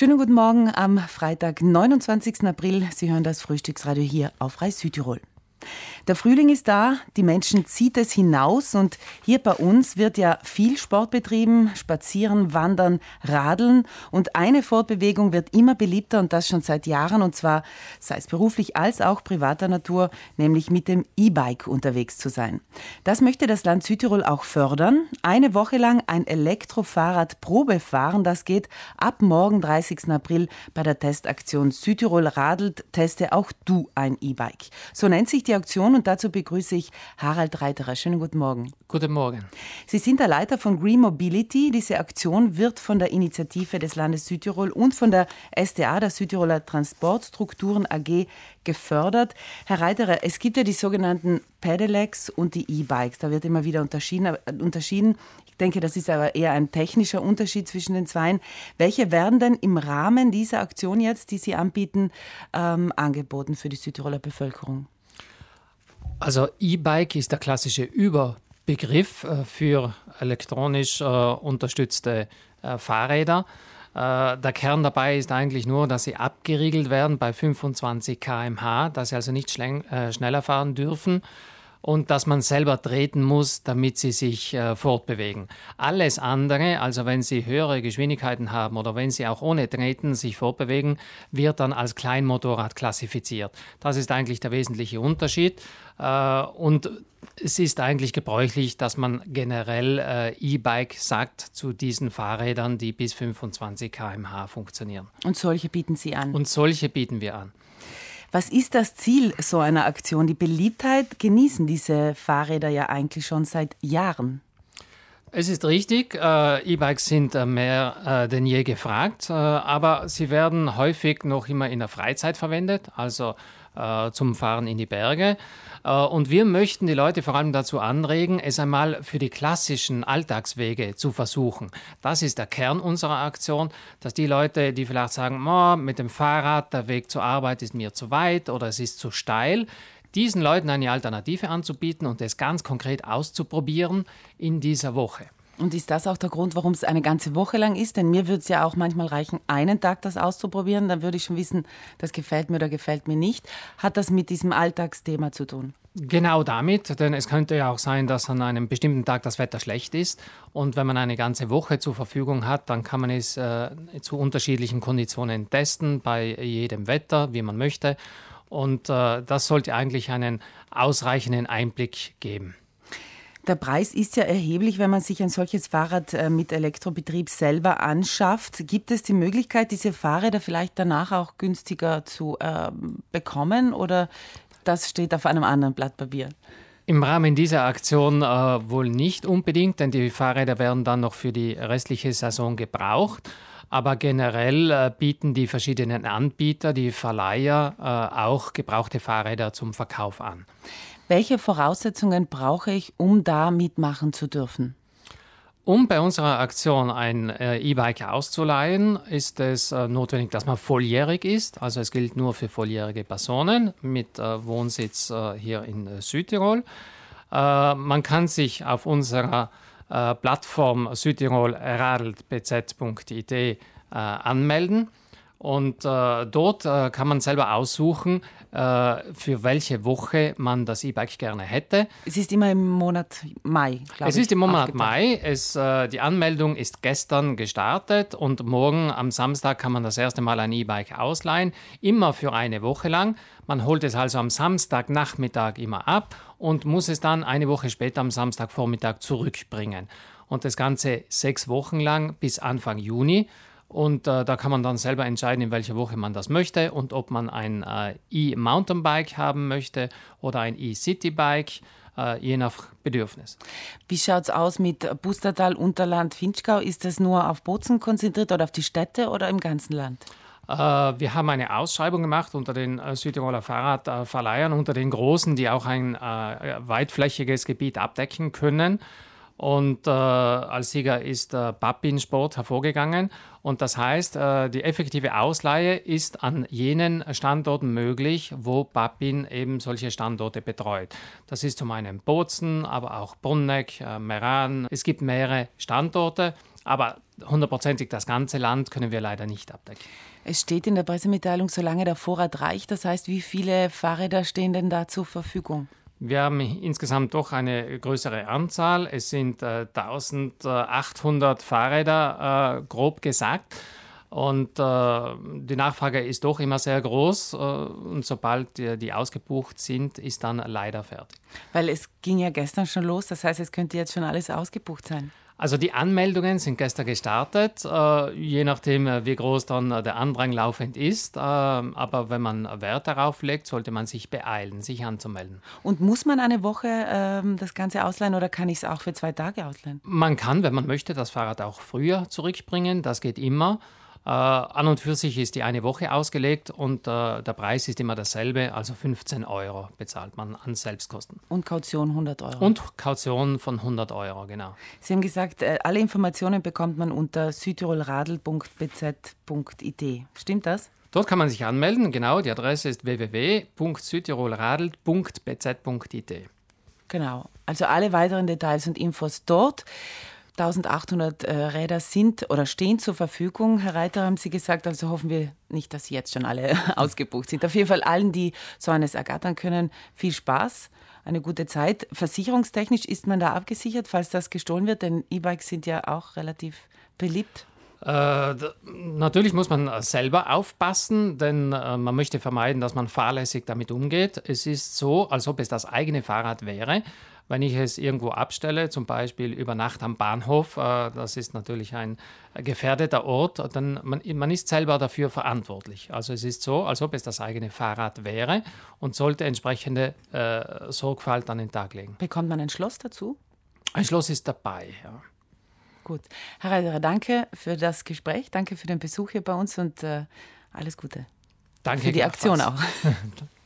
Schönen guten Morgen am Freitag, 29. April. Sie hören das Frühstücksradio hier auf Reis Südtirol. Der Frühling ist da, die Menschen zieht es hinaus und hier bei uns wird ja viel Sport betrieben, spazieren, wandern, radeln und eine Fortbewegung wird immer beliebter und das schon seit Jahren und zwar sei es beruflich als auch privater Natur, nämlich mit dem E-Bike unterwegs zu sein. Das möchte das Land Südtirol auch fördern. Eine Woche lang ein Elektrofahrrad Probe fahren, das geht ab morgen 30. April bei der Testaktion Südtirol radelt, teste auch du ein E-Bike. So nennt sich die Aktion und dazu begrüße ich Harald Reiterer. Schönen guten Morgen. Guten Morgen. Sie sind der Leiter von Green Mobility. Diese Aktion wird von der Initiative des Landes Südtirol und von der SDA, der Südtiroler Transportstrukturen AG, gefördert. Herr Reiterer, es gibt ja die sogenannten Pedelecs und die E-Bikes. Da wird immer wieder unterschieden, äh, unterschieden. Ich denke, das ist aber eher ein technischer Unterschied zwischen den zweien. Welche werden denn im Rahmen dieser Aktion jetzt, die Sie anbieten, ähm, angeboten für die Südtiroler Bevölkerung? Also E-Bike ist der klassische Überbegriff äh, für elektronisch äh, unterstützte äh, Fahrräder. Der Kern dabei ist eigentlich nur, dass sie abgeriegelt werden bei 25 km/h, dass sie also nicht schneller fahren dürfen und dass man selber treten muss, damit sie sich äh, fortbewegen. Alles andere, also wenn sie höhere Geschwindigkeiten haben oder wenn sie auch ohne Treten sich fortbewegen, wird dann als Kleinmotorrad klassifiziert. Das ist eigentlich der wesentliche Unterschied. Äh, und es ist eigentlich gebräuchlich, dass man generell äh, E-Bike sagt zu diesen Fahrrädern, die bis 25 km/h funktionieren. Und solche bieten Sie an? Und solche bieten wir an. Was ist das Ziel so einer Aktion? Die Beliebtheit genießen diese Fahrräder ja eigentlich schon seit Jahren. Es ist richtig, äh, E-Bikes sind äh, mehr äh, denn je gefragt, aber sie werden häufig noch immer in der Freizeit verwendet, also äh, zum Fahren in die Berge. Äh, und wir möchten die Leute vor allem dazu anregen, es einmal für die klassischen Alltagswege zu versuchen. Das ist der Kern unserer Aktion, dass die Leute, die vielleicht sagen, oh, mit dem Fahrrad, der Weg zur Arbeit ist mir zu weit oder es ist zu steil, diesen Leuten eine Alternative anzubieten und es ganz konkret auszuprobieren in dieser Woche. Und ist das auch der Grund, warum es eine ganze Woche lang ist? Denn mir würde es ja auch manchmal reichen, einen Tag das auszuprobieren. Dann würde ich schon wissen, das gefällt mir oder gefällt mir nicht. Hat das mit diesem Alltagsthema zu tun? Genau damit, denn es könnte ja auch sein, dass an einem bestimmten Tag das Wetter schlecht ist. Und wenn man eine ganze Woche zur Verfügung hat, dann kann man es äh, zu unterschiedlichen Konditionen testen, bei jedem Wetter, wie man möchte. Und äh, das sollte eigentlich einen ausreichenden Einblick geben. Der Preis ist ja erheblich, wenn man sich ein solches Fahrrad äh, mit Elektrobetrieb selber anschafft. Gibt es die Möglichkeit, diese Fahrräder vielleicht danach auch günstiger zu äh, bekommen oder das steht auf einem anderen Blatt Papier? Im Rahmen dieser Aktion äh, wohl nicht unbedingt, denn die Fahrräder werden dann noch für die restliche Saison gebraucht. Aber generell äh, bieten die verschiedenen Anbieter, die Verleiher, äh, auch gebrauchte Fahrräder zum Verkauf an. Welche Voraussetzungen brauche ich, um da mitmachen zu dürfen? Um bei unserer Aktion ein äh, E-Bike auszuleihen, ist es äh, notwendig, dass man volljährig ist. Also es gilt nur für volljährige Personen mit äh, Wohnsitz äh, hier in äh, Südtirol. Äh, man kann sich auf unserer Plattform Südtirol radelt.bz.it anmelden und äh, dort äh, kann man selber aussuchen, äh, für welche Woche man das E-Bike gerne hätte. Es ist immer im Monat Mai, glaube ich. Es ist im Monat Mai. Es, äh, die Anmeldung ist gestern gestartet und morgen am Samstag kann man das erste Mal ein E-Bike ausleihen. Immer für eine Woche lang. Man holt es also am Samstagnachmittag immer ab und muss es dann eine Woche später am Samstagvormittag zurückbringen. Und das Ganze sechs Wochen lang bis Anfang Juni. Und äh, da kann man dann selber entscheiden, in welcher Woche man das möchte und ob man ein äh, E-Mountainbike haben möchte oder ein E-Citybike, äh, je nach Bedürfnis. Wie schaut es aus mit Bustertal, Unterland, Finchgau? Ist das nur auf Bozen konzentriert oder auf die Städte oder im ganzen Land? Äh, wir haben eine Ausschreibung gemacht unter den äh, Südtiroler Fahrradverleihern, unter den Großen, die auch ein äh, weitflächiges Gebiet abdecken können. Und äh, als Sieger ist äh, Babin Sport hervorgegangen. Und das heißt, äh, die effektive Ausleihe ist an jenen Standorten möglich, wo Babin eben solche Standorte betreut. Das ist zum einen Bozen, aber auch Brunneck, äh, Meran. Es gibt mehrere Standorte. Aber hundertprozentig das ganze Land können wir leider nicht abdecken. Es steht in der Pressemitteilung, solange der Vorrat reicht. Das heißt, wie viele Fahrräder stehen denn da zur Verfügung? Wir haben insgesamt doch eine größere Anzahl. Es sind äh, 1800 Fahrräder, äh, grob gesagt. Und äh, die Nachfrage ist doch immer sehr groß. Äh, und sobald die, die, ausgebucht sind, ist dann leider fertig. Weil es ging ja gestern schon los. Das heißt, es könnte jetzt schon alles ausgebucht sein. Also die Anmeldungen sind gestern gestartet, äh, je nachdem, äh, wie groß dann äh, der Andrang laufend ist. Äh, aber wenn man Wert darauf legt, sollte man sich beeilen, sich anzumelden. Und muss man eine Woche ähm, das Ganze ausleihen oder kann ich es auch für zwei Tage ausleihen? Man kann, wenn man möchte, das Fahrrad auch früher zurückbringen. Das geht immer. Äh, an und für sich ist die eine Woche ausgelegt und äh, der Preis ist immer dasselbe, also 15 Euro bezahlt man an Selbstkosten. Und Kaution 100 Euro. Und Kaution von 100 Euro, genau. Sie haben gesagt, äh, alle Informationen bekommt man unter südtirolradl.bz.it. Stimmt das? Dort kann man sich anmelden, genau. Die Adresse ist www.südtirolradl.bz.it. Genau. Also alle weiteren Details und Infos dort. 1800 äh, Räder sind oder stehen zur Verfügung. Herr Reiter, haben Sie gesagt, also hoffen wir nicht, dass Sie jetzt schon alle ausgebucht sind. Auf jeden Fall allen, die so eines ergattern können, viel Spaß, eine gute Zeit. Versicherungstechnisch ist man da abgesichert, falls das gestohlen wird, denn E-Bikes sind ja auch relativ beliebt. Äh, natürlich muss man selber aufpassen, denn äh, man möchte vermeiden, dass man fahrlässig damit umgeht. Es ist so, als ob es das eigene Fahrrad wäre. Wenn ich es irgendwo abstelle, zum Beispiel über Nacht am Bahnhof, äh, das ist natürlich ein gefährdeter Ort, dann man, man ist selber dafür verantwortlich. Also es ist so, als ob es das eigene Fahrrad wäre und sollte entsprechende äh, Sorgfalt an den Tag legen. Bekommt man ein Schloss dazu? Ein Schloss ist dabei, ja. Gut. Herr Reiterer, danke für das Gespräch, danke für den Besuch hier bei uns und äh, alles Gute. Danke für die Aktion auch.